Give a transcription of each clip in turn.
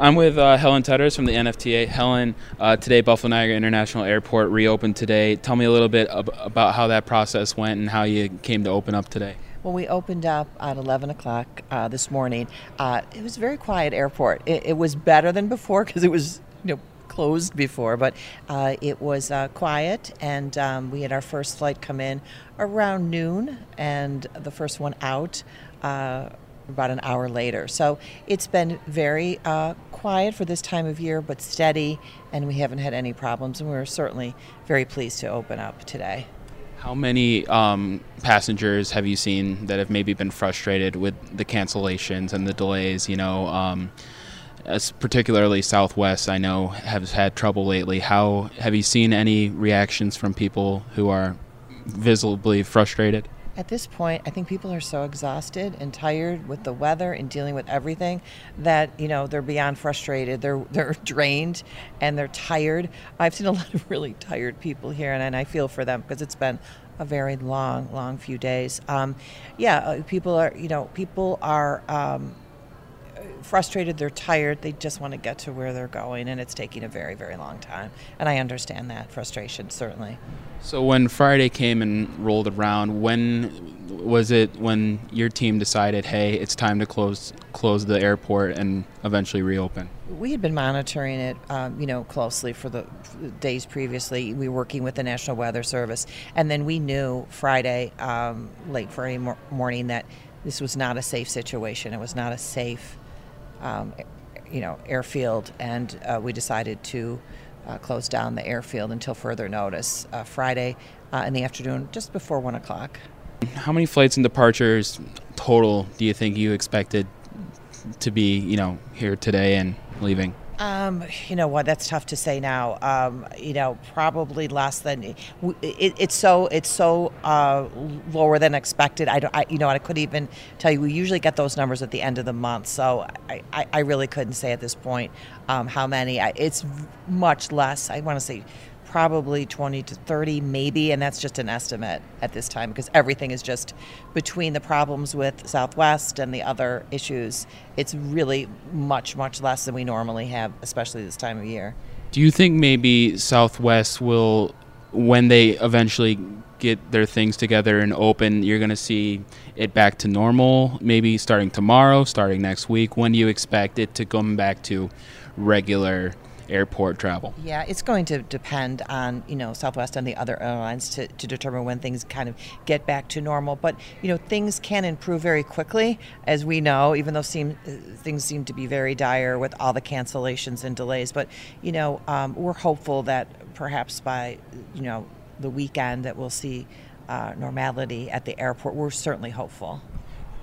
I'm with uh, Helen Tederous from the NFTA. Helen, uh, today Buffalo Niagara International Airport reopened today. Tell me a little bit ab- about how that process went and how you came to open up today. Well, we opened up at 11 o'clock uh, this morning. Uh, it was a very quiet airport. It, it was better than before because it was, you know, closed before, but uh, it was uh, quiet, and um, we had our first flight come in around noon, and the first one out uh, about an hour later. So it's been very uh, quiet for this time of year, but steady, and we haven't had any problems, and we're certainly very pleased to open up today. How many um, passengers have you seen that have maybe been frustrated with the cancellations and the delays? You know, um, as particularly Southwest, I know has had trouble lately. How have you seen any reactions from people who are visibly frustrated? At this point, I think people are so exhausted and tired with the weather and dealing with everything that you know they're beyond frustrated. They're they're drained and they're tired. I've seen a lot of really tired people here, and, and I feel for them because it's been a very long, long few days. Um, yeah, uh, people are you know people are. Um, frustrated, they're tired, they just want to get to where they're going, and it's taking a very, very long time. And I understand that frustration, certainly. So, when Friday came and rolled around, when was it when your team decided, hey, it's time to close close the airport and eventually reopen? We had been monitoring it, um, you know, closely for the days previously. We were working with the National Weather Service, and then we knew Friday, um, late Friday morning, that this was not a safe situation. It was not a safe um, you know, airfield, and uh, we decided to uh, close down the airfield until further notice. Uh, Friday uh, in the afternoon, just before one o'clock. How many flights and departures total do you think you expected to be, you know, here today and leaving? Um, you know what? That's tough to say now. Um, you know, probably less than. It, it's so it's so uh, lower than expected. I, don't, I, you know, I couldn't even tell you. We usually get those numbers at the end of the month, so I, I, I really couldn't say at this point um, how many. I, it's much less. I want to say probably 20 to 30 maybe and that's just an estimate at this time because everything is just between the problems with southwest and the other issues. It's really much much less than we normally have especially this time of year. Do you think maybe southwest will when they eventually get their things together and open you're going to see it back to normal maybe starting tomorrow starting next week? When do you expect it to come back to regular airport travel? Yeah, it's going to depend on you know Southwest and the other airlines to, to determine when things kind of get back to normal. But you know things can improve very quickly, as we know, even though seem, things seem to be very dire with all the cancellations and delays. But you know um, we're hopeful that perhaps by you know the weekend that we'll see uh, normality at the airport. We're certainly hopeful.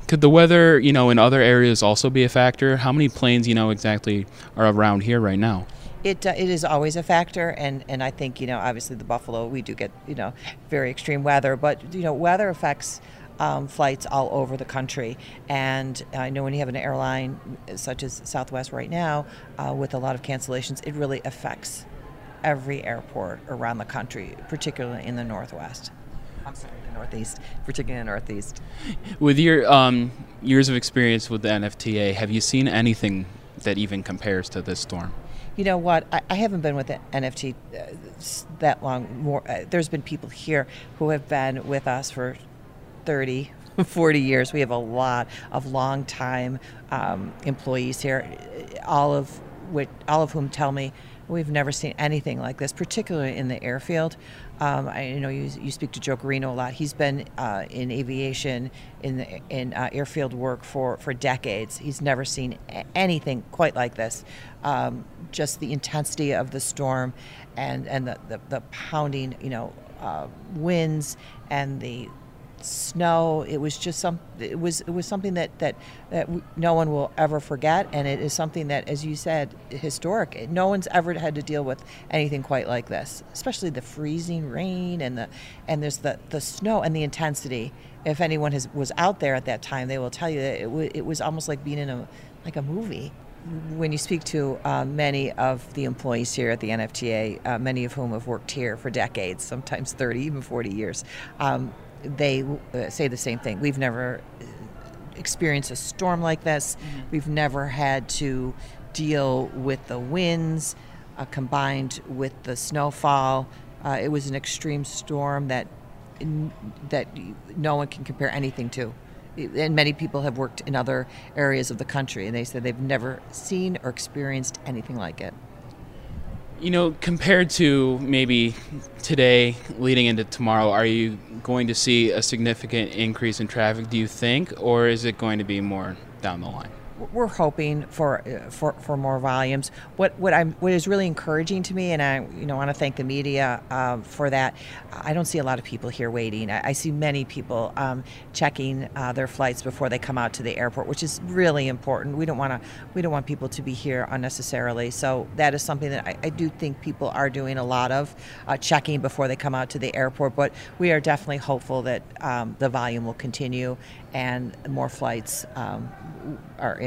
Could the weather, you know, in other areas also be a factor? How many planes, you know, exactly are around here right now? It, uh, it is always a factor, and, and I think, you know, obviously the Buffalo, we do get, you know, very extreme weather, but, you know, weather affects um, flights all over the country. And I know when you have an airline such as Southwest right now, uh, with a lot of cancellations, it really affects every airport around the country, particularly in the Northwest. I'm sorry, the Northeast, particularly in the Northeast. With your um, years of experience with the NFTA, have you seen anything that even compares to this storm? you know what? I, I haven't been with the NFT uh, that long. More, uh, there's been people here who have been with us for 30, 40 years. We have a lot of long time um, employees here, all of which, all of whom tell me we've never seen anything like this, particularly in the airfield. Um, I you know you, you speak to Joe Carino a lot. He's been uh, in aviation, in the, in uh, airfield work for, for decades. He's never seen anything quite like this. Um, just the intensity of the storm, and and the, the, the pounding you know uh, winds and the snow. It was just some. It was it was something that that that no one will ever forget, and it is something that, as you said, historic. No one's ever had to deal with anything quite like this, especially the freezing rain and the and there's the the snow and the intensity. If anyone has was out there at that time, they will tell you that it, w- it was almost like being in a like a movie when you speak to uh, many of the employees here at the NFTA, uh, many of whom have worked here for decades, sometimes 30, even 40 years, um, they uh, say the same thing. We've never uh, experienced a storm like this. Mm-hmm. We've never had to deal with the winds uh, combined with the snowfall. Uh, it was an extreme storm that that no one can compare anything to and many people have worked in other areas of the country, and they said they've never seen or experienced anything like it. You know, compared to maybe today leading into tomorrow, are you going to see a significant increase in traffic, do you think, or is it going to be more down the line? We're hoping for uh, for, for more volumes. What what I'm what is really encouraging to me, and I you know want to thank the media uh, for that. I don't see a lot of people here waiting. I, I see many people um, checking uh, their flights before they come out to the airport, which is really important. We don't want to we don't want people to be here unnecessarily. So that is something that I, I do think people are doing a lot of uh, checking before they come out to the airport. But we are definitely hopeful that um, the volume will continue and more flights um, are in